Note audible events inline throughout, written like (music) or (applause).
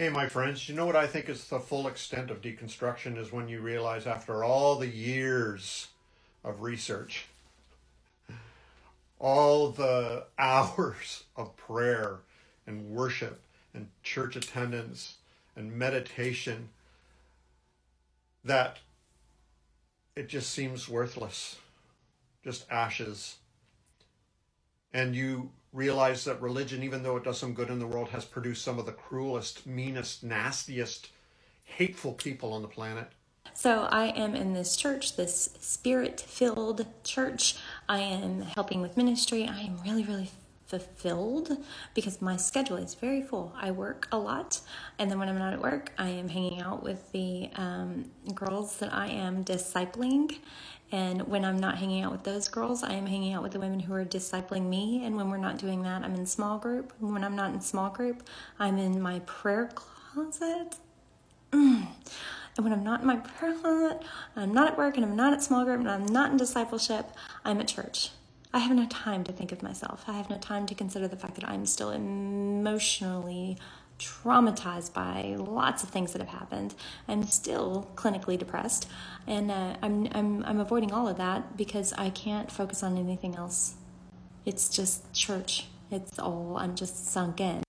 Hey, my friends, you know what I think is the full extent of deconstruction is when you realize after all the years of research, all the (laughs) hours of prayer and worship and church attendance and meditation, that it just seems worthless, just ashes. And you realize that religion, even though it does some good in the world, has produced some of the cruelest, meanest, nastiest, hateful people on the planet. So, I am in this church, this spirit filled church. I am helping with ministry. I am really, really fulfilled because my schedule is very full. I work a lot, and then when I'm not at work, I am hanging out with the um, girls that I am discipling. And when I'm not hanging out with those girls, I am hanging out with the women who are discipling me. And when we're not doing that, I'm in small group. When I'm not in small group, I'm in my prayer closet. Mm. And when I'm not in my prayer closet, I'm not at work, and I'm not at small group, and I'm not in discipleship, I'm at church. I have no time to think of myself. I have no time to consider the fact that I'm still emotionally traumatized by lots of things that have happened. I'm still clinically depressed, and uh, I'm, I'm, I'm avoiding all of that because I can't focus on anything else. It's just church. It's all, I'm just sunk in.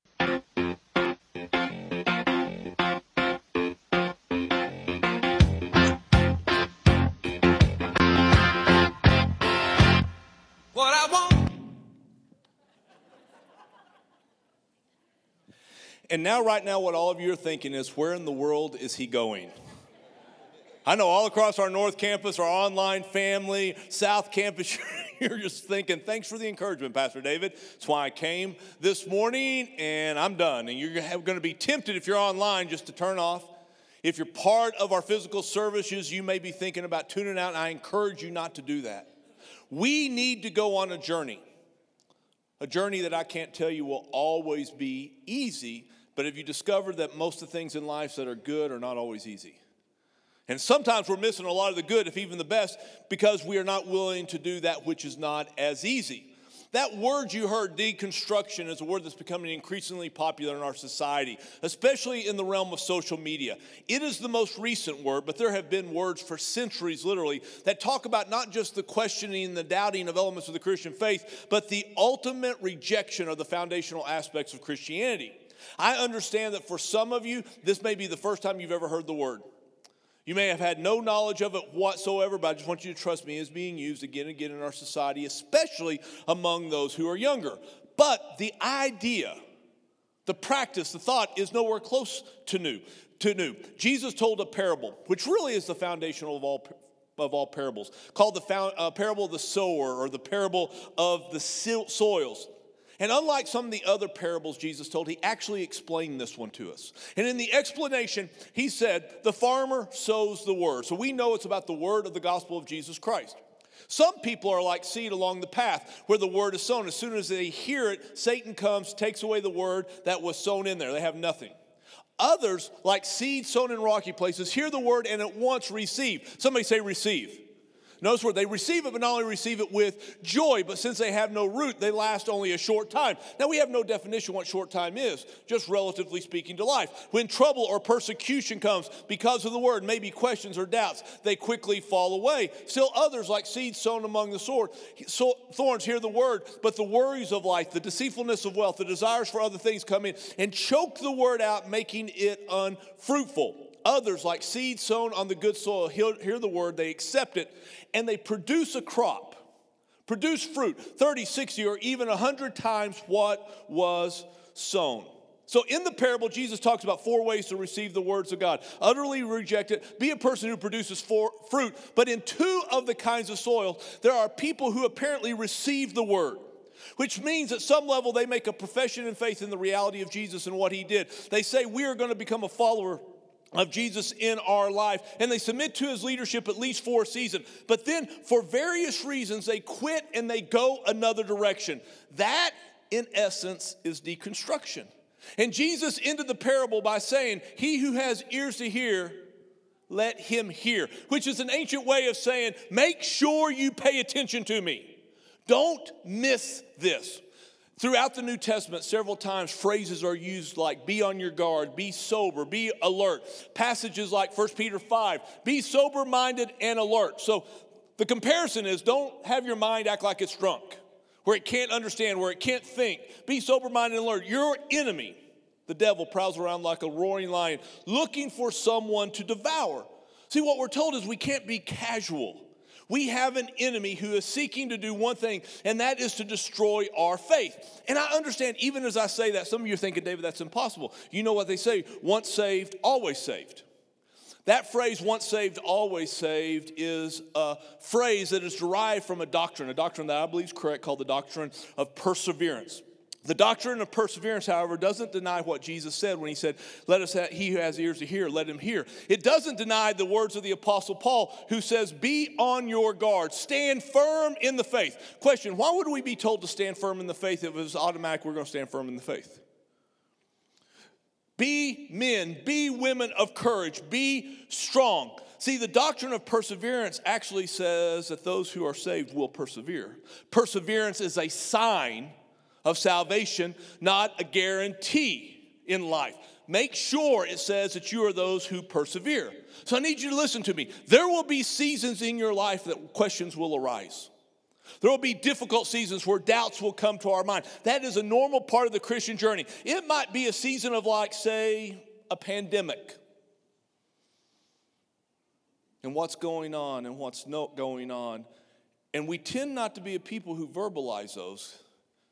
And now, right now, what all of you are thinking is, where in the world is he going? I know all across our North Campus, our online family, South Campus, (laughs) you're just thinking, thanks for the encouragement, Pastor David. That's why I came this morning and I'm done. And you're going to be tempted if you're online just to turn off. If you're part of our physical services, you may be thinking about tuning out, and I encourage you not to do that. We need to go on a journey, a journey that I can't tell you will always be easy, but have you discovered that most of the things in life that are good are not always easy? And sometimes we're missing a lot of the good, if even the best, because we are not willing to do that which is not as easy. That word you heard, deconstruction, is a word that's becoming increasingly popular in our society, especially in the realm of social media. It is the most recent word, but there have been words for centuries, literally, that talk about not just the questioning and the doubting of elements of the Christian faith, but the ultimate rejection of the foundational aspects of Christianity. I understand that for some of you, this may be the first time you've ever heard the word. You may have had no knowledge of it whatsoever, but I just want you to trust me, it's being used again and again in our society, especially among those who are younger. But the idea, the practice, the thought is nowhere close to new. To new. Jesus told a parable, which really is the foundational of all of all parables, called the found, uh, parable of the sower or the parable of the soils. And unlike some of the other parables Jesus told, he actually explained this one to us. And in the explanation, he said, The farmer sows the word. So we know it's about the word of the gospel of Jesus Christ. Some people are like seed along the path where the word is sown. As soon as they hear it, Satan comes, takes away the word that was sown in there. They have nothing. Others, like seed sown in rocky places, hear the word and at once receive. Somebody say, receive. Notice where they receive it, but not only receive it with joy, but since they have no root, they last only a short time. Now, we have no definition what short time is, just relatively speaking to life. When trouble or persecution comes because of the word, maybe questions or doubts, they quickly fall away. Still, others, like seeds sown among the sword, thorns, hear the word, but the worries of life, the deceitfulness of wealth, the desires for other things come in and choke the word out, making it unfruitful. Others, like seed sown on the good soil, hear the word, they accept it, and they produce a crop, produce fruit 30, 60, or even 100 times what was sown. So, in the parable, Jesus talks about four ways to receive the words of God utterly reject it, be a person who produces fruit. But in two of the kinds of soil, there are people who apparently receive the word which means at some level they make a profession in faith in the reality of Jesus and what he did. They say, We are going to become a follower of Jesus in our life and they submit to his leadership at least for a season. But then, for various reasons, they quit and they go another direction. That, in essence, is deconstruction. And Jesus ended the parable by saying, He who has ears to hear, let him hear, which is an ancient way of saying, Make sure you pay attention to me. Don't miss this. Throughout the New Testament, several times phrases are used like be on your guard, be sober, be alert. Passages like 1 Peter 5, be sober minded and alert. So the comparison is don't have your mind act like it's drunk, where it can't understand, where it can't think. Be sober minded and alert. Your enemy, the devil, prowls around like a roaring lion, looking for someone to devour. See, what we're told is we can't be casual. We have an enemy who is seeking to do one thing, and that is to destroy our faith. And I understand, even as I say that, some of you are thinking, David, that's impossible. You know what they say once saved, always saved. That phrase, once saved, always saved, is a phrase that is derived from a doctrine, a doctrine that I believe is correct, called the doctrine of perseverance. The doctrine of perseverance, however, doesn't deny what Jesus said when he said, Let us, have, he who has ears to hear, let him hear. It doesn't deny the words of the Apostle Paul, who says, Be on your guard, stand firm in the faith. Question Why would we be told to stand firm in the faith if it was automatic we're going to stand firm in the faith? Be men, be women of courage, be strong. See, the doctrine of perseverance actually says that those who are saved will persevere. Perseverance is a sign of salvation, not a guarantee in life. Make sure it says that you are those who persevere. So I need you to listen to me. There will be seasons in your life that questions will arise. There will be difficult seasons where doubts will come to our mind. That is a normal part of the Christian journey. It might be a season of, like, say, a pandemic. And what's going on and what's not going on. And we tend not to be a people who verbalize those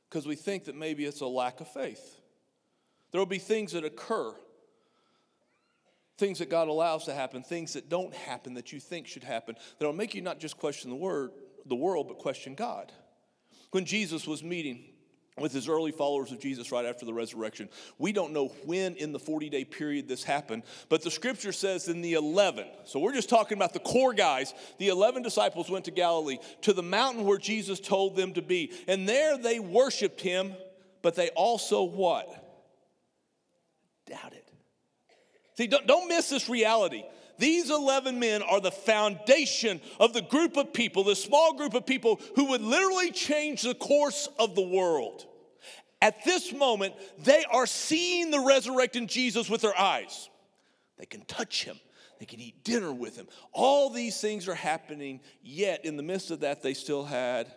because we think that maybe it's a lack of faith. There will be things that occur, things that God allows to happen, things that don't happen that you think should happen, that will make you not just question the word, the world, but question God. When Jesus was meeting with his early followers of Jesus right after the resurrection. We don't know when in the 40 day period this happened, but the scripture says in the 11. So we're just talking about the core guys. The 11 disciples went to Galilee, to the mountain where Jesus told them to be. And there they worshiped him, but they also what? Doubted. See, don't, don't miss this reality. These 11 men are the foundation of the group of people, the small group of people who would literally change the course of the world. At this moment, they are seeing the resurrected Jesus with their eyes. They can touch him, they can eat dinner with him. All these things are happening, yet in the midst of that, they still had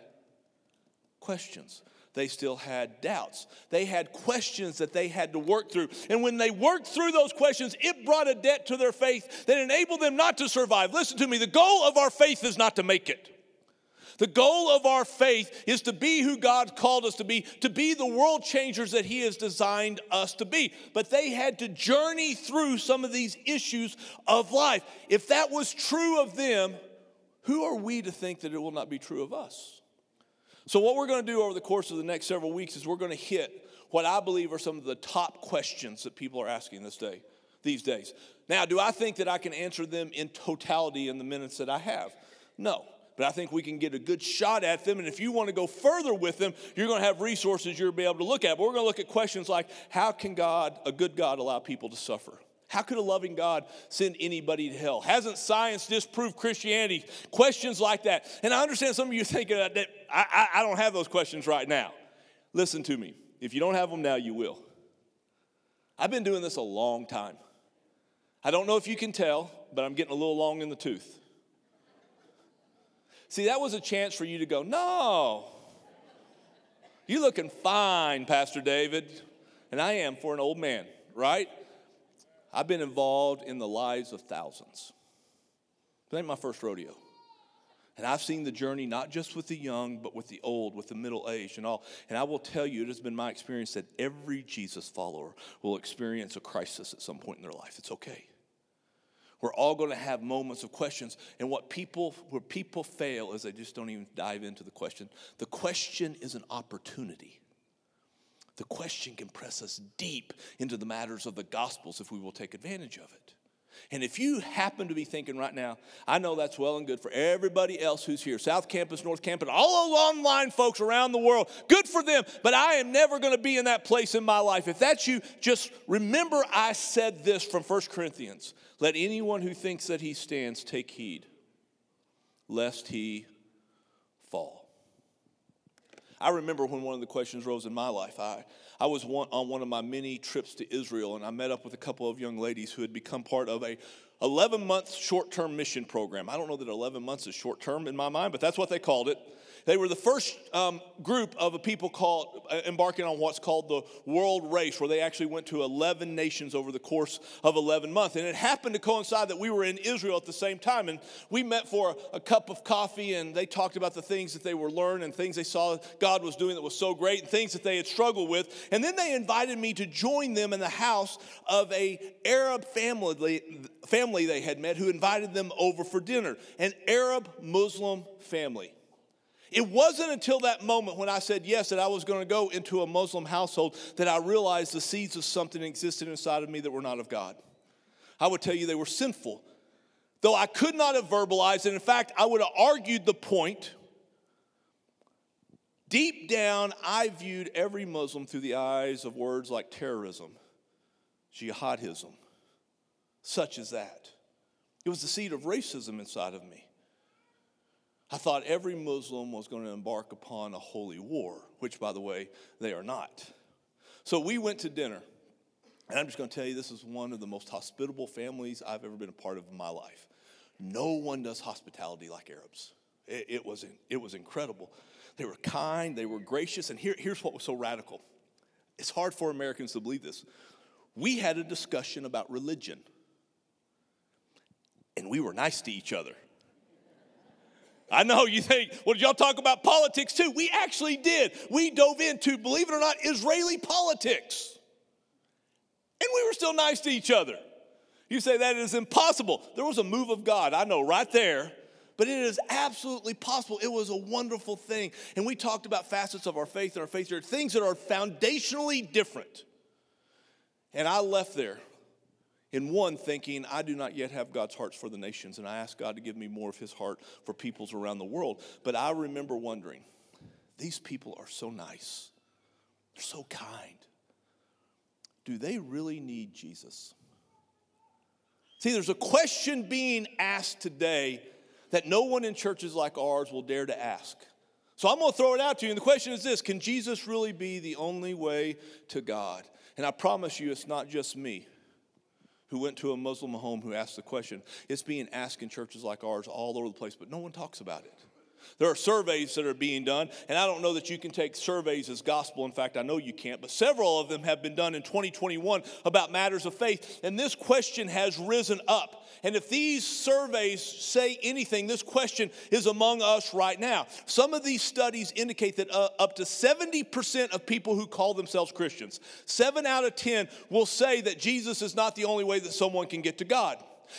questions they still had doubts. They had questions that they had to work through. And when they worked through those questions, it brought a debt to their faith that enabled them not to survive. Listen to me the goal of our faith is not to make it. The goal of our faith is to be who God called us to be, to be the world changers that He has designed us to be. But they had to journey through some of these issues of life. If that was true of them, who are we to think that it will not be true of us? So, what we're going to do over the course of the next several weeks is we're going to hit what I believe are some of the top questions that people are asking this day, these days. Now, do I think that I can answer them in totality in the minutes that I have? No. But I think we can get a good shot at them. And if you want to go further with them, you're going to have resources you'll be able to look at. But we're going to look at questions like how can God, a good God, allow people to suffer? How could a loving God send anybody to hell? Hasn't science disproved Christianity? Questions like that. And I understand some of you (laughs) thinking that I, I, I don't have those questions right now. Listen to me. If you don't have them now, you will. I've been doing this a long time. I don't know if you can tell, but I'm getting a little long in the tooth. See, that was a chance for you to go, no. You looking fine, Pastor David. And I am for an old man, right? I've been involved in the lives of thousands. It ain't my first rodeo. And I've seen the journey not just with the young, but with the old, with the middle aged, and all. And I will tell you, it has been my experience that every Jesus follower will experience a crisis at some point in their life. It's okay. We're all going to have moments of questions. And what people, where people fail is they just don't even dive into the question. The question is an opportunity. The question can press us deep into the matters of the Gospels if we will take advantage of it. And if you happen to be thinking right now, I know that's well and good for everybody else who's here South Campus, North Campus, all online folks around the world, good for them, but I am never going to be in that place in my life. If that's you, just remember I said this from 1 Corinthians let anyone who thinks that he stands take heed, lest he fall. I remember when one of the questions rose in my life. I, I was one, on one of my many trips to Israel, and I met up with a couple of young ladies who had become part of a 11 month short term mission program. I don't know that 11 months is short term in my mind, but that's what they called it. They were the first um, group of a people called, uh, embarking on what's called the world race, where they actually went to 11 nations over the course of 11 months. And it happened to coincide that we were in Israel at the same time. And we met for a, a cup of coffee, and they talked about the things that they were learning and things they saw God was doing that was so great and things that they had struggled with. And then they invited me to join them in the house of a Arab family, family they had met who invited them over for dinner, an Arab Muslim family. It wasn't until that moment when I said yes that I was going to go into a Muslim household that I realized the seeds of something existed inside of me that were not of God. I would tell you they were sinful. Though I could not have verbalized it, in fact, I would have argued the point. Deep down, I viewed every Muslim through the eyes of words like terrorism, jihadism, such as that. It was the seed of racism inside of me. I thought every Muslim was going to embark upon a holy war, which, by the way, they are not. So we went to dinner. And I'm just going to tell you, this is one of the most hospitable families I've ever been a part of in my life. No one does hospitality like Arabs. It, it was, it was incredible. They were kind, they were gracious, and here, here's what was so radical. It's hard for Americans to believe this. We had a discussion about religion, and we were nice to each other. I know you think, well, did y'all talk about politics too? We actually did. We dove into, believe it or not, Israeli politics. And we were still nice to each other. You say that is impossible. There was a move of God, I know, right there. But it is absolutely possible. It was a wonderful thing. And we talked about facets of our faith and our faith, there, things that are foundationally different. And I left there in one thinking, I do not yet have God's hearts for the nations, and I ask God to give me more of his heart for peoples around the world. But I remember wondering, these people are so nice, they're so kind. Do they really need Jesus? See, there's a question being asked today that no one in churches like ours will dare to ask. So I'm going to throw it out to you. And the question is this Can Jesus really be the only way to God? And I promise you, it's not just me who went to a Muslim home who asked the question. It's being asked in churches like ours all over the place, but no one talks about it. There are surveys that are being done, and I don't know that you can take surveys as gospel. In fact, I know you can't, but several of them have been done in 2021 about matters of faith. And this question has risen up. And if these surveys say anything, this question is among us right now. Some of these studies indicate that uh, up to 70% of people who call themselves Christians, seven out of 10 will say that Jesus is not the only way that someone can get to God.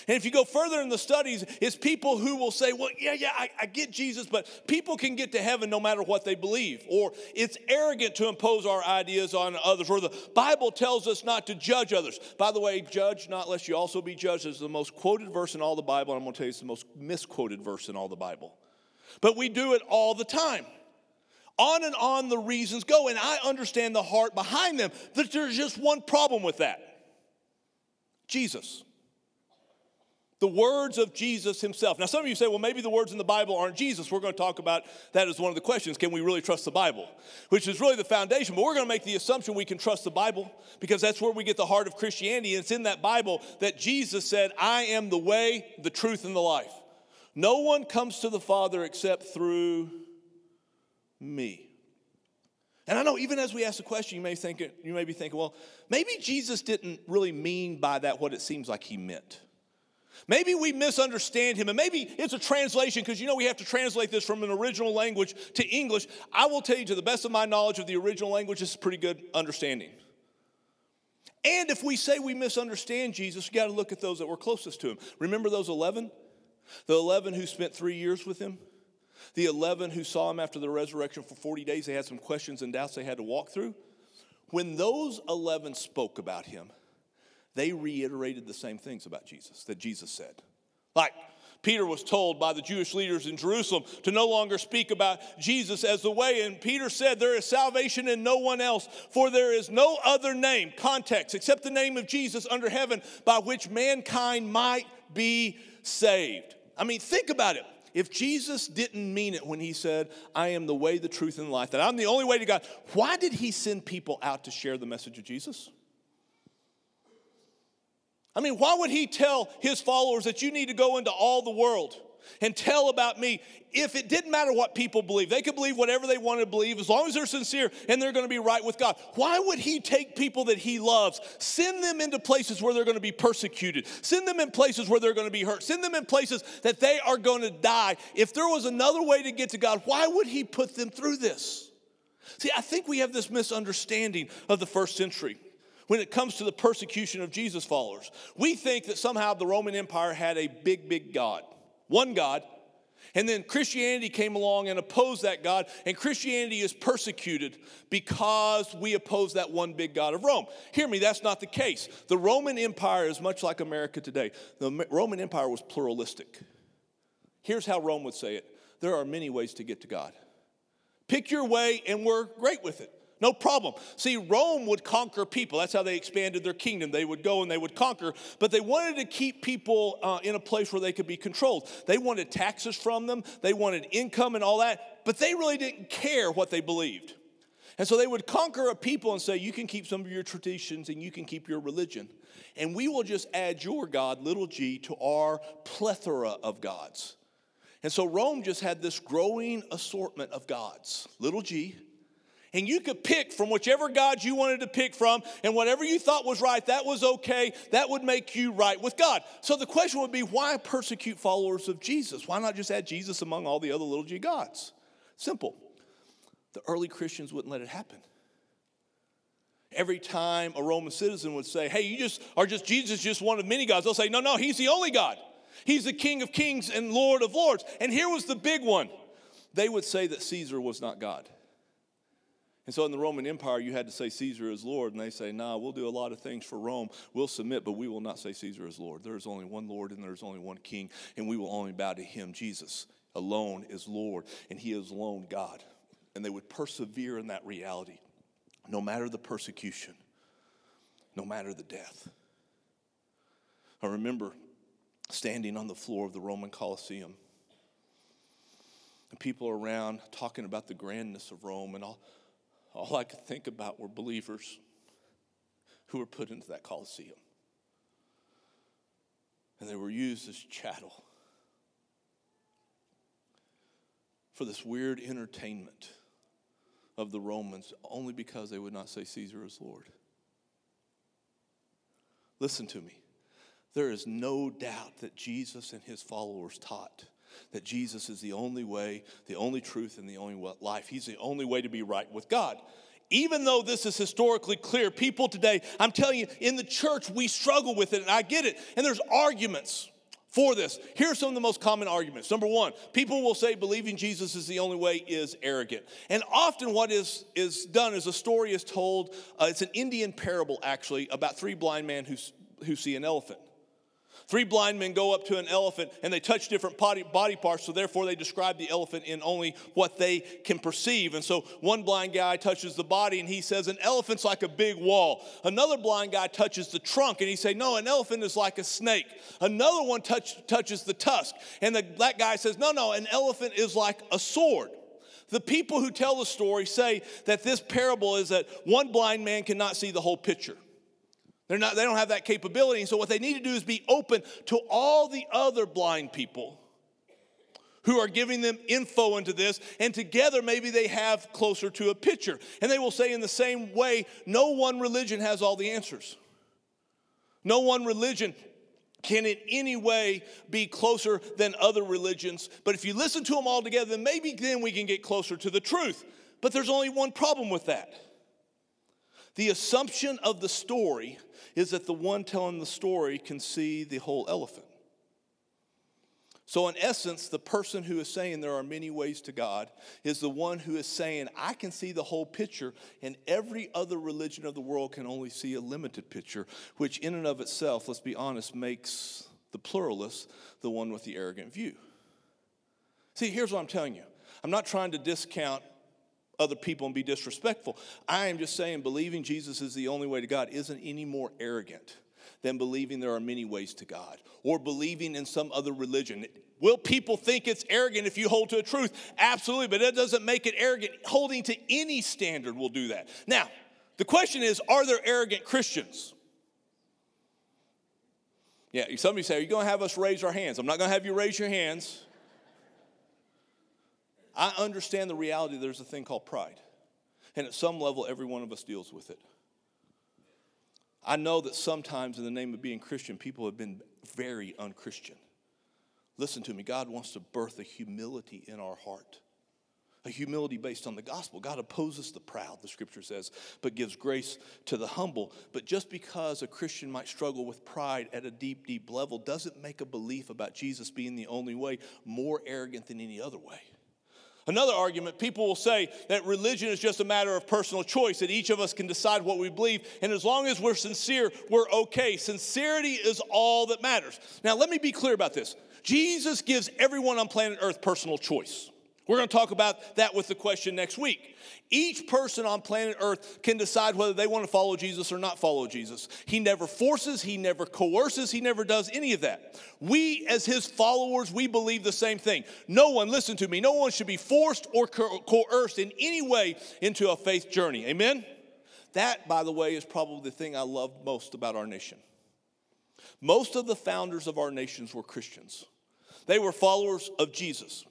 And if you go further in the studies, it's people who will say, well, yeah, yeah, I, I, get Jesus, but people can get to heaven no matter what they believe. Or it's arrogant to impose our ideas on others. Or the Bible tells us not to judge others. By the way, judge not lest you also be judged is the most quoted verse in all the Bible. And I'm going to tell you it's the most misquoted verse in all the Bible. But we do it all the time. On and on the reasons go. And I understand the heart behind them. But there's just one problem with that Jesus the words of Jesus himself. Now, some of you say, well, maybe the words in the Bible aren't Jesus. We're going to talk about that as one of the questions. Can we really trust the Bible? Which is really the foundation. But we're going to make the assumption we can trust the Bible because that's where we get the heart of Christianity. And it's in that Bible that Jesus said, I am the way, the truth, and the life. No one comes to the Father except through me. And I know even as we ask the question, you may think you may be thinking, well, maybe Jesus didn't really mean by that what it seems like he meant. Maybe we misunderstand him, and maybe it's a translation because you know we have to translate this from an original language to English. I will tell you, to the best of my knowledge of the original language, this is pretty good understanding. And if we say we misunderstand Jesus, you got to look at those that were closest to him. Remember those 11? The 11 who spent three years with him? The 11 who saw him after the resurrection for 40 days, they had some questions and doubts they had to walk through. When those 11 spoke about him, they reiterated the same things about Jesus that Jesus said. Like, Peter was told by the Jewish leaders in Jerusalem to no longer speak about Jesus as the way. And Peter said, There is salvation in no one else, for there is no other name, context, except the name of Jesus under heaven by which mankind might be saved. I mean, think about it. if Jesus didn't mean it when he said, I am the way, the truth, and the life, that I'm the only way to God, why did he send people out to share the message of Jesus? I mean, why would he tell his followers that you need to go into all the world and tell about me if it didn't matter what people believe? They could believe whatever they want to believe as long as they're sincere and they're going to be right with God. Why would he take people that he loves, send them into places where they're going to be persecuted, send them in places where they're going to be hurt, send them in places that they are going to die? If there was another way to get to God, why would he put them through this? See, I think we have this misunderstanding of the first century when it comes to the persecution of Jesus followers. We think that somehow the Roman Empire had a big, big God, one God, and then Christianity came along and opposed that God, and Christianity is persecuted because we oppose that one big God of Rome. Hear me, that's not the case. The Roman Empire is much like America today. The Roman Empire was pluralistic. Here's how Rome would say it there are many ways to get to God. Pick your way, and we're great with it. No problem. See, Rome would conquer people. That's how they expanded their kingdom. They would go and they would conquer, but they wanted to keep people uh, in a place where they could be controlled. They wanted taxes from them, they wanted income and all that, but they really didn't care what they believed. And so they would conquer a people and say, You can keep some of your traditions and you can keep your religion. And we will just add your God, little g, to our plethora of gods. And so Rome just had this growing assortment of gods, little g, and you could pick from whichever God you wanted to pick from, and whatever you thought was right, that was okay. That would make you right with God. So the question would be why persecute followers of Jesus? Why not just add Jesus among all the other little g gods? Simple. The early Christians wouldn't let it happen. Every time a Roman citizen would say, Hey, you just are just Jesus, just one of many gods, they'll say, No, no, he's the only God. He's the King of kings and Lord of lords. And here was the big one. They would say that Caesar was not God. And so in the Roman Empire, you had to say Caesar is Lord, and they say, nah, we'll do a lot of things for Rome. We'll submit, but we will not say Caesar is Lord. There is only one Lord, and there is only one King, and we will only bow to him. Jesus alone is Lord, and he is alone God. And they would persevere in that reality, no matter the persecution, no matter the death. I remember standing on the floor of the Roman Colosseum, and people around talking about the grandness of Rome and all all I could think about were believers who were put into that Colosseum. And they were used as chattel for this weird entertainment of the Romans only because they would not say Caesar is Lord. Listen to me. There is no doubt that Jesus and his followers taught that Jesus is the only way, the only truth, and the only life. He's the only way to be right with God. Even though this is historically clear, people today, I'm telling you, in the church, we struggle with it, and I get it. And there's arguments for this. Here are some of the most common arguments. Number one, people will say believing Jesus is the only way is arrogant. And often, what is, is done is a story is told. Uh, it's an Indian parable, actually, about three blind men who, who see an elephant. Three blind men go up to an elephant and they touch different body, body parts, so therefore they describe the elephant in only what they can perceive. And so one blind guy touches the body and he says, An elephant's like a big wall. Another blind guy touches the trunk and he say, No, an elephant is like a snake. Another one touch, touches the tusk. And the, that guy says, No, no, an elephant is like a sword. The people who tell the story say that this parable is that one blind man cannot see the whole picture. They're not, they don't have that capability. And so, what they need to do is be open to all the other blind people who are giving them info into this, and together maybe they have closer to a picture. And they will say, in the same way, no one religion has all the answers. No one religion can in any way be closer than other religions. But if you listen to them all together, then maybe then we can get closer to the truth. But there's only one problem with that. The assumption of the story is that the one telling the story can see the whole elephant. So, in essence, the person who is saying there are many ways to God is the one who is saying, I can see the whole picture, and every other religion of the world can only see a limited picture, which, in and of itself, let's be honest, makes the pluralist the one with the arrogant view. See, here's what I'm telling you I'm not trying to discount other people and be disrespectful. I am just saying believing Jesus is the only way to God isn't any more arrogant than believing there are many ways to God or believing in some other religion. Will people think it's arrogant if you hold to a truth? Absolutely, but that doesn't make it arrogant. Holding to any standard will do that. Now, the question is are there arrogant Christians? Yeah, somebody say, Are you going to have us raise our hands? I'm not going to have you raise your hands. I understand the reality there's a thing called pride. And at some level, every one of us deals with it. I know that sometimes, in the name of being Christian, people have been very unchristian. Listen to me, God wants to birth a humility in our heart, a humility based on the gospel. God opposes the proud, the scripture says, but gives grace to the humble. But just because a Christian might struggle with pride at a deep, deep level doesn't make a belief about Jesus being the only way more arrogant than any other way. Another argument, people will say that religion is just a matter of personal choice, that each of us can decide what we believe, and as long as we're sincere, we're okay. Sincerity is all that matters. Now, let me be clear about this Jesus gives everyone on planet Earth personal choice. We're going to talk about that with the question next week. Each person on planet Earth can decide whether they want to follow Jesus or not follow Jesus. He never forces, he never coerces, he never does any of that. We, as his followers, we believe the same thing. No one, listen to me, no one should be forced or co- coerced in any way into a faith journey. Amen? That, by the way, is probably the thing I love most about our nation. Most of the founders of our nations were Christians, they were followers of Jesus.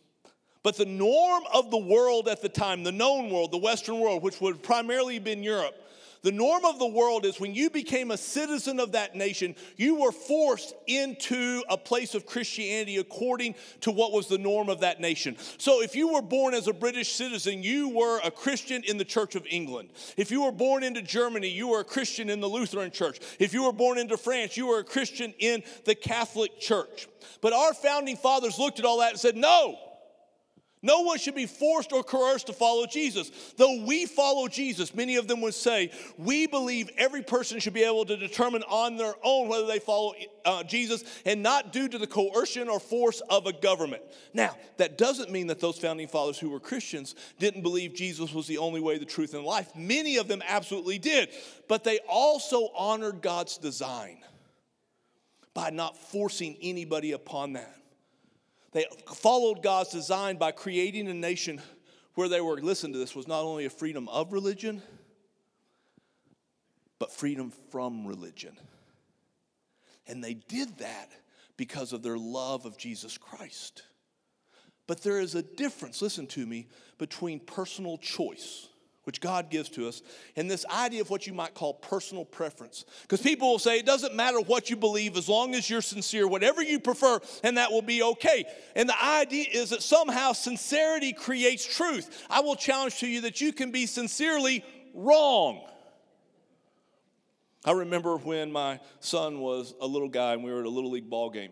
But the norm of the world at the time, the known world, the Western world, which would primarily have been Europe, the norm of the world is when you became a citizen of that nation, you were forced into a place of Christianity according to what was the norm of that nation. So if you were born as a British citizen, you were a Christian in the Church of England. If you were born into Germany, you were a Christian in the Lutheran Church. If you were born into France, you were a Christian in the Catholic Church. But our founding fathers looked at all that and said, no. No one should be forced or coerced to follow Jesus. Though we follow Jesus, many of them would say, we believe every person should be able to determine on their own whether they follow uh, Jesus and not due to the coercion or force of a government. Now, that doesn't mean that those founding fathers who were Christians didn't believe Jesus was the only way, the truth, and life. Many of them absolutely did. But they also honored God's design by not forcing anybody upon that. They followed God's design by creating a nation where they were, listen to this, was not only a freedom of religion, but freedom from religion. And they did that because of their love of Jesus Christ. But there is a difference, listen to me, between personal choice which God gives to us, and this idea of what you might call personal preference. Because people will say it doesn't matter what you believe as long as you're sincere, whatever you prefer, and that will be okay. And the idea is that somehow sincerity creates truth. I will challenge to you that you can be sincerely wrong. I remember when my son was a little guy and we were at a little league ball game.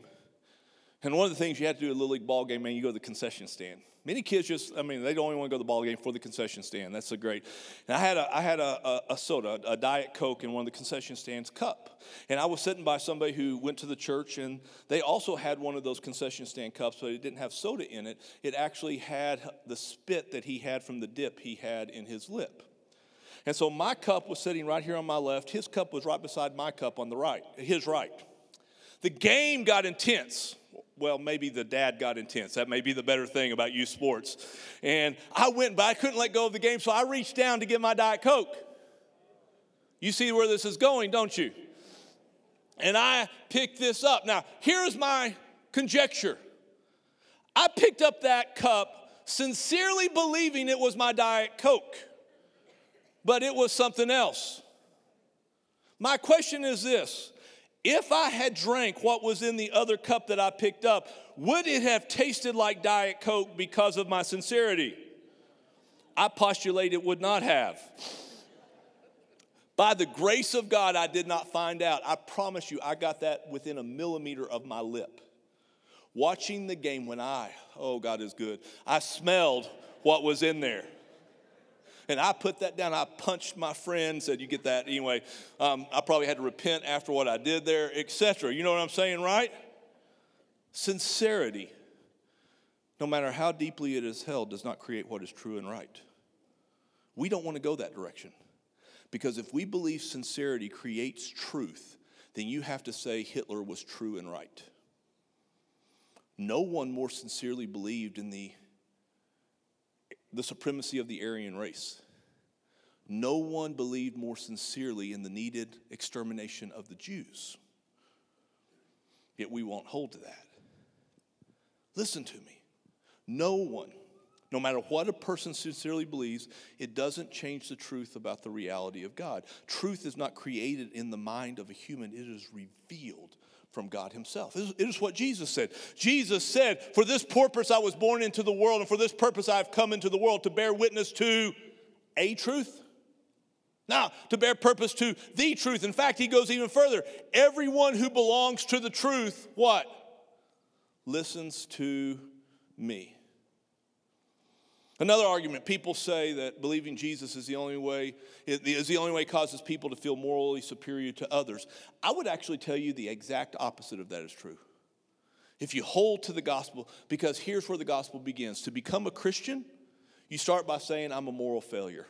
And one of the things you have to do at a little league ball game, man, you go to the concession stand. Many kids just, I mean, they don't even want to go to the ball game for the concession stand. That's a great. And I had a, I had a, a, a soda, a Diet Coke in one of the concession stands cup. And I was sitting by somebody who went to the church and they also had one of those concession stand cups, but it didn't have soda in it. It actually had the spit that he had from the dip he had in his lip. And so my cup was sitting right here on my left. His cup was right beside my cup on the right, his right. The game got intense well, maybe the dad got intense. That may be the better thing about youth sports. And I went, but I couldn't let go of the game, so I reached down to get my Diet Coke. You see where this is going, don't you? And I picked this up. Now, here's my conjecture I picked up that cup sincerely believing it was my Diet Coke, but it was something else. My question is this if I had drank what was in the other cup that I picked up, would it have tasted like Diet Coke because of my sincerity? I postulate it would not have. By the grace of God, I did not find out. I promise you, I got that within a millimeter of my lip. Watching the game when I, oh, God is good, I smelled what was in there. And I put that down. I punched my friend, said, You get that? Anyway, um, I probably had to repent after what I did there, etc. You know what I'm saying, right? Sincerity, no matter how deeply it is held, does not create what is true and right. We don't want to go that direction. Because if we believe sincerity creates truth, then you have to say Hitler was true and right. No one more sincerely believed in the, the supremacy of the Aryan race. No one believed more sincerely in the needed extermination of the Jews. Yet we won't hold to that. Listen to me. No one, no matter what a person sincerely believes, it doesn't change the truth about the reality of God. Truth is not created in the mind of a human, it is revealed from God Himself. It is what Jesus said. Jesus said, For this purpose I was born into the world, and for this purpose I have come into the world to bear witness to a truth. Now, to bear purpose to the truth. In fact, he goes even further. Everyone who belongs to the truth, what? Listens to me. Another argument, people say that believing Jesus is the only way, is the only way causes people to feel morally superior to others. I would actually tell you the exact opposite of that is true. If you hold to the gospel, because here's where the gospel begins. To become a Christian, you start by saying, I'm a moral failure.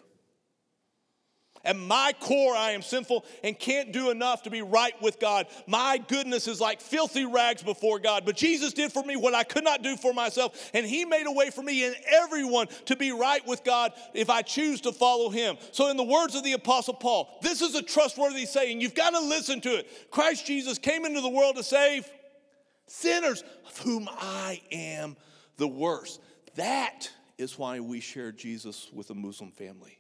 At my core, I am sinful and can't do enough to be right with God. My goodness is like filthy rags before God. But Jesus did for me what I could not do for myself, and He made a way for me and everyone to be right with God if I choose to follow Him. So, in the words of the Apostle Paul, this is a trustworthy saying. You've got to listen to it. Christ Jesus came into the world to save sinners, of whom I am the worst. That is why we share Jesus with a Muslim family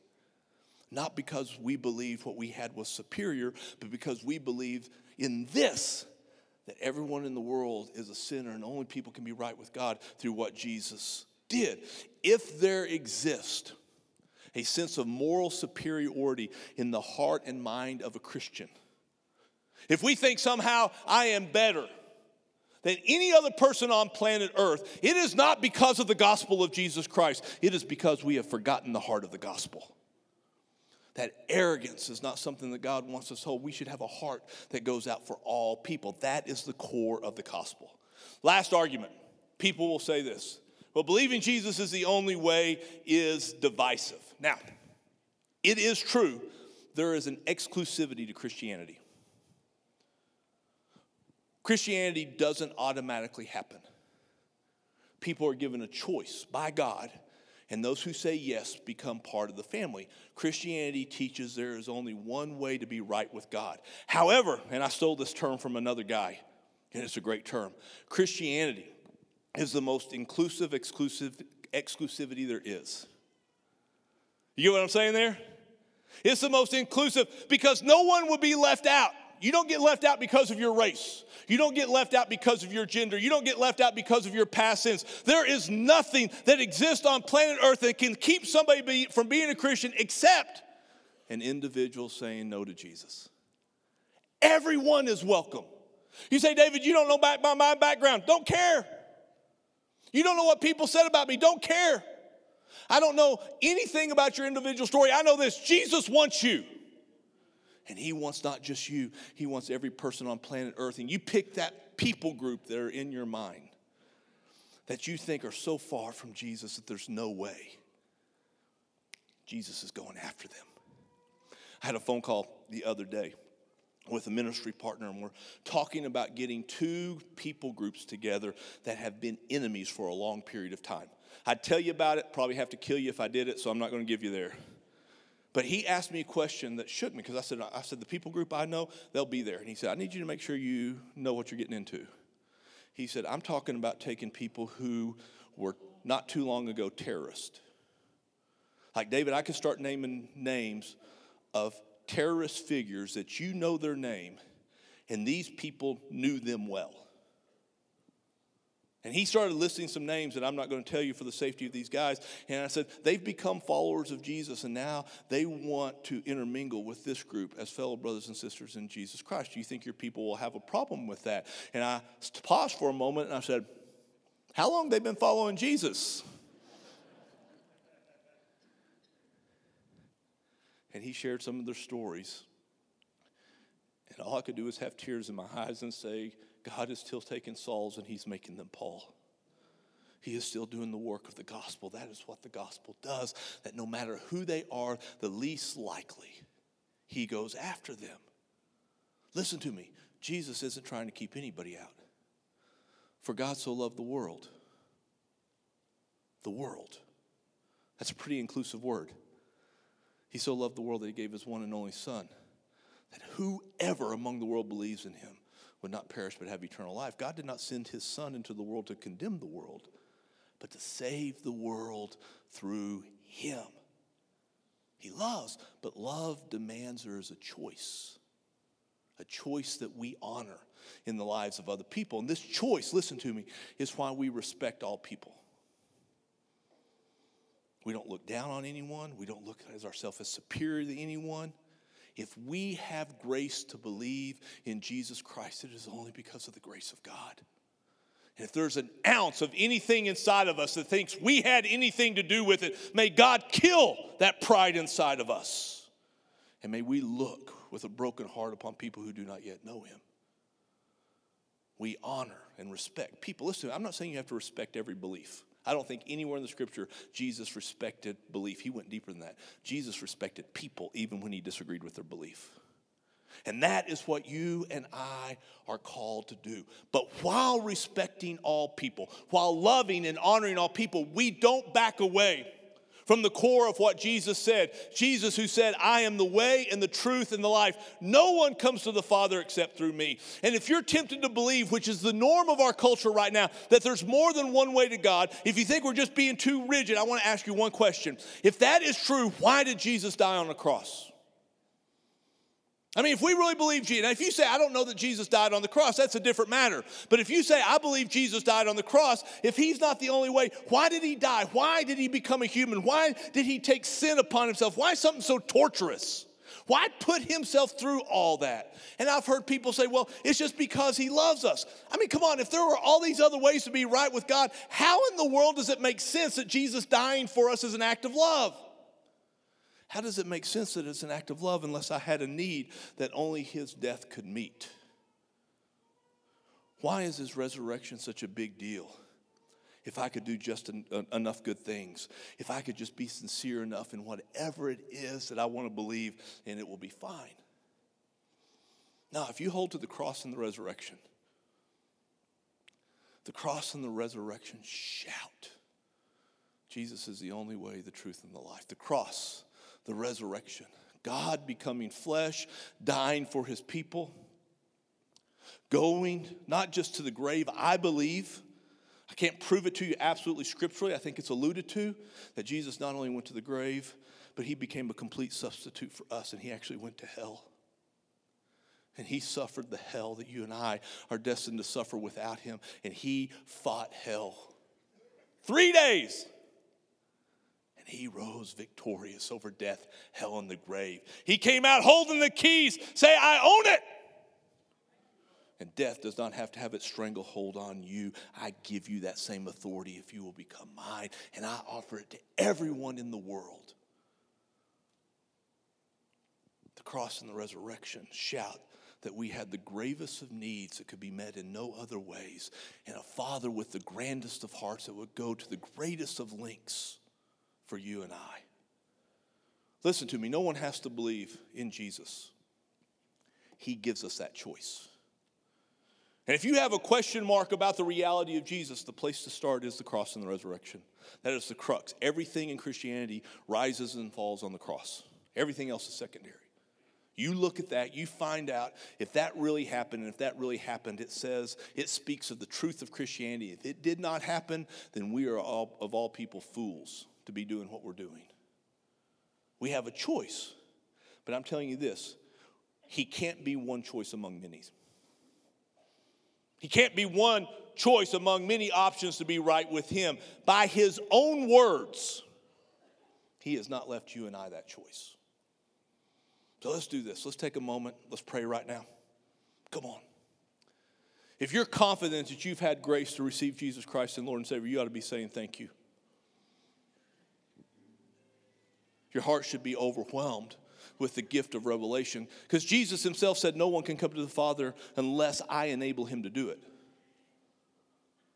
not because we believe what we had was superior, but because we believe in this that everyone in the world is a sinner and only people can be right with God through what Jesus did. If there exists a sense of moral superiority in the heart and mind of a Christian, if we think somehow I am better, than any other person on planet Earth, it is not because of the gospel of Jesus Christ. It is because we have forgotten the heart of the gospel. That arrogance is not something that God wants us to hold. We should have a heart that goes out for all people. That is the core of the gospel. Last argument people will say this well, believing Jesus is the only way is divisive. Now, it is true, there is an exclusivity to Christianity. Christianity doesn't automatically happen. People are given a choice by God and those who say yes become part of the family. Christianity teaches there is only one way to be right with God. However, and I stole this term from another guy, and it's a great term Christianity is the most inclusive exclusive, exclusivity there is. You get what I'm saying there? It's the most inclusive because no one would be left out. You don't get left out because of your race. You don't get left out because of your gender. You don't get left out because of your past sins. There is nothing that exists on planet Earth that can keep somebody be, from being a Christian except an individual saying no to Jesus. Everyone is welcome. You say, David, you don't know about my background. Don't care. You don't know what people said about me. Don't care. I don't know anything about your individual story. I know this Jesus wants you. And He wants not just you, He wants every person on planet Earth. And you pick that people group that are in your mind that you think are so far from Jesus that there's no way. Jesus is going after them. I had a phone call the other day with a ministry partner, and we're talking about getting two people groups together that have been enemies for a long period of time. I'd tell you about it, probably have to kill you if I did it, so I'm not going to give you there. But he asked me a question that shook me because I said, I said, the people group I know, they'll be there. And he said, I need you to make sure you know what you're getting into. He said, I'm talking about taking people who were not too long ago terrorists. Like David, I could start naming names of terrorist figures that you know their name, and these people knew them well. And he started listing some names that I'm not going to tell you for the safety of these guys. And I said, they've become followers of Jesus, and now they want to intermingle with this group as fellow brothers and sisters in Jesus Christ. Do you think your people will have a problem with that? And I paused for a moment and I said, How long they been following Jesus? And he shared some of their stories. And all I could do was have tears in my eyes and say, God is still taking Sauls and he's making them Paul. He is still doing the work of the gospel. That is what the gospel does, that no matter who they are, the least likely, he goes after them. Listen to me. Jesus isn't trying to keep anybody out. For God so loved the world. The world. That's a pretty inclusive word. He so loved the world that he gave his one and only Son, that whoever among the world believes in him would not perish but have eternal life. God did not send his Son into the world to condemn the world, but to save the world through him. He loves, but love demands there is a choice, a choice that we honor in the lives of other people. And this choice, listen to me, is why we respect all people. We don't look down on anyone. We don't look at ourselves as superior to anyone. If we have grace to believe in Jesus Christ, it is only because of the grace of God. And if there's an ounce of anything inside of us that thinks we had anything to do with it, may God kill that pride inside of us. And may we look with a broken heart upon people who do not yet know Him. We honor and respect people. Listen, I'm not saying you have to respect every belief. I don't think anywhere in the scripture Jesus respected belief. He went deeper than that. Jesus respected people even when he disagreed with their belief. And that is what you and I are called to do. But while respecting all people, while loving and honoring all people, we don't back away from the core of what Jesus said. Jesus, who said, I am the way and the truth and the life. No one comes to the Father except through me. And if you're tempted to believe, which is the norm of our culture right now, that there's more than one way to God, if you think we're just being too rigid, I want to ask you one question. If that is true, why did Jesus die on the cross? I mean, if we really believe Jesus, now if you say, I don't know that Jesus died on the cross, that's a different matter. But if you say, I believe Jesus died on the cross, if he's not the only way, why did he die? Why did he become a human? Why did he take sin upon himself? Why something so torturous? Why put himself through all that? And I've heard people say, well, it's just because he loves us. I mean, come on, if there were all these other ways to be right with God, how in the world does it make sense that Jesus dying for us is an act of love? How does it make sense that it's an act of love unless I had a need that only his death could meet? Why is his resurrection such a big deal? If I could do just en- enough good things, if I could just be sincere enough in whatever it is that I want to believe, and it will be fine. Now, if you hold to the cross and the resurrection, the cross and the resurrection shout. Jesus is the only way, the truth, and the life. The cross the resurrection. God becoming flesh, dying for his people, going not just to the grave, I believe. I can't prove it to you absolutely scripturally. I think it's alluded to that Jesus not only went to the grave, but he became a complete substitute for us, and he actually went to hell. And he suffered the hell that you and I are destined to suffer without him, and he fought hell. Three days he rose victorious over death, hell, and the grave. He came out holding the keys. Say, I own it. And death does not have to have its stranglehold on you. I give you that same authority if you will become mine, and I offer it to everyone in the world. The cross and the resurrection shout that we had the gravest of needs that could be met in no other ways, and a father with the grandest of hearts that would go to the greatest of lengths for you and I. Listen to me, no one has to believe in Jesus. He gives us that choice. And if you have a question mark about the reality of Jesus, the place to start is the cross and the resurrection. That is the crux. Everything in Christianity rises and falls on the cross, everything else is secondary. You look at that, you find out if that really happened, and if that really happened, it says, it speaks of the truth of Christianity. If it did not happen, then we are all, of all people fools to be doing what we're doing. We have a choice. But I'm telling you this He can't be one choice among many. He can't be one choice among many options to be right with Him. By His own words, He has not left you and I that choice. So let's do this. Let's take a moment. Let's pray right now. Come on. If you're confident that you've had grace to receive Jesus Christ and Lord and Savior, you ought to be saying thank you. Your heart should be overwhelmed with the gift of revelation because Jesus himself said, No one can come to the Father unless I enable him to do it.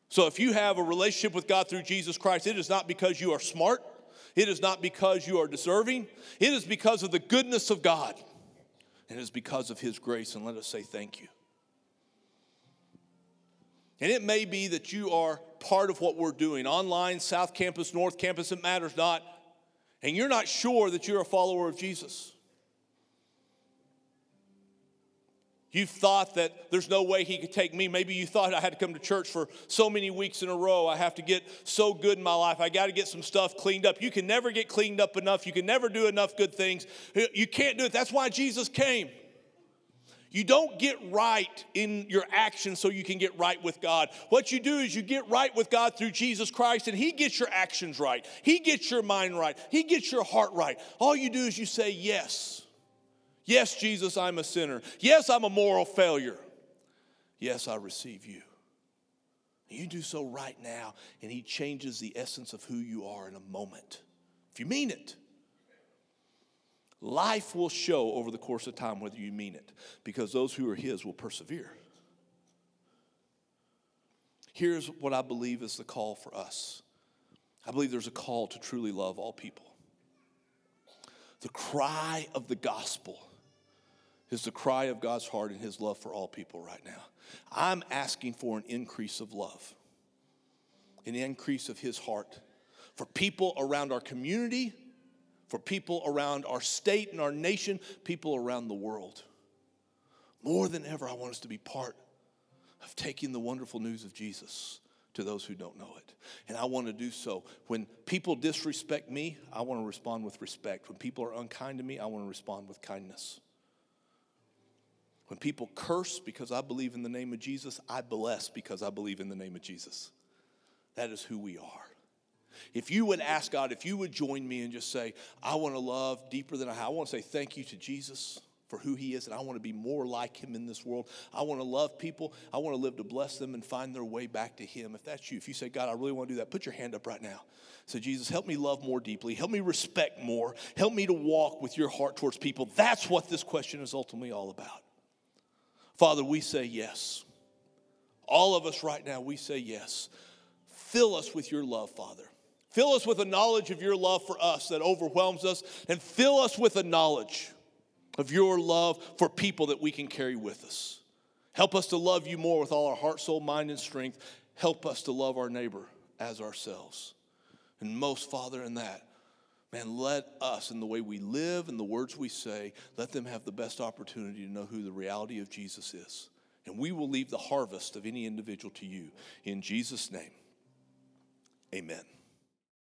So if you have a relationship with God through Jesus Christ, it is not because you are smart, it is not because you are deserving, it is because of the goodness of God, and it is because of his grace. And let us say thank you. And it may be that you are part of what we're doing online, South Campus, North Campus, it matters not. And you're not sure that you're a follower of Jesus. You thought that there's no way he could take me. Maybe you thought I had to come to church for so many weeks in a row. I have to get so good in my life. I got to get some stuff cleaned up. You can never get cleaned up enough. You can never do enough good things. You can't do it. That's why Jesus came. You don't get right in your actions so you can get right with God. What you do is you get right with God through Jesus Christ, and He gets your actions right. He gets your mind right. He gets your heart right. All you do is you say yes. Yes, Jesus, I'm a sinner. Yes, I'm a moral failure. Yes, I receive you. You do so right now, and He changes the essence of who you are in a moment. If you mean it, life will show over the course of time whether you mean it, because those who are His will persevere. Here's what I believe is the call for us I believe there's a call to truly love all people. The cry of the gospel is the cry of God's heart and his love for all people right now. I'm asking for an increase of love, an increase of his heart for people around our community, for people around our state and our nation, people around the world. More than ever, I want us to be part of taking the wonderful news of Jesus to those who don't know it. And I want to do so. When people disrespect me, I want to respond with respect. When people are unkind to me, I want to respond with kindness. When people curse because I believe in the name of Jesus, I bless because I believe in the name of Jesus. That is who we are. If you would ask God, if you would join me and just say, I want to love deeper than I have, I want to say thank you to Jesus for who he is, and I want to be more like him in this world. I want to love people. I want to live to bless them and find their way back to him. If that's you, if you say, God, I really want to do that, put your hand up right now. Say, Jesus, help me love more deeply. Help me respect more. Help me to walk with your heart towards people. That's what this question is ultimately all about. Father, we say yes. All of us right now, we say yes. Fill us with your love, Father. Fill us with a knowledge of your love for us that overwhelms us, and fill us with a knowledge of your love for people that we can carry with us. Help us to love you more with all our heart, soul, mind, and strength. Help us to love our neighbor as ourselves. And most, Father, in that, Man, let us, in the way we live and the words we say, let them have the best opportunity to know who the reality of Jesus is. And we will leave the harvest of any individual to you. In Jesus' name, amen.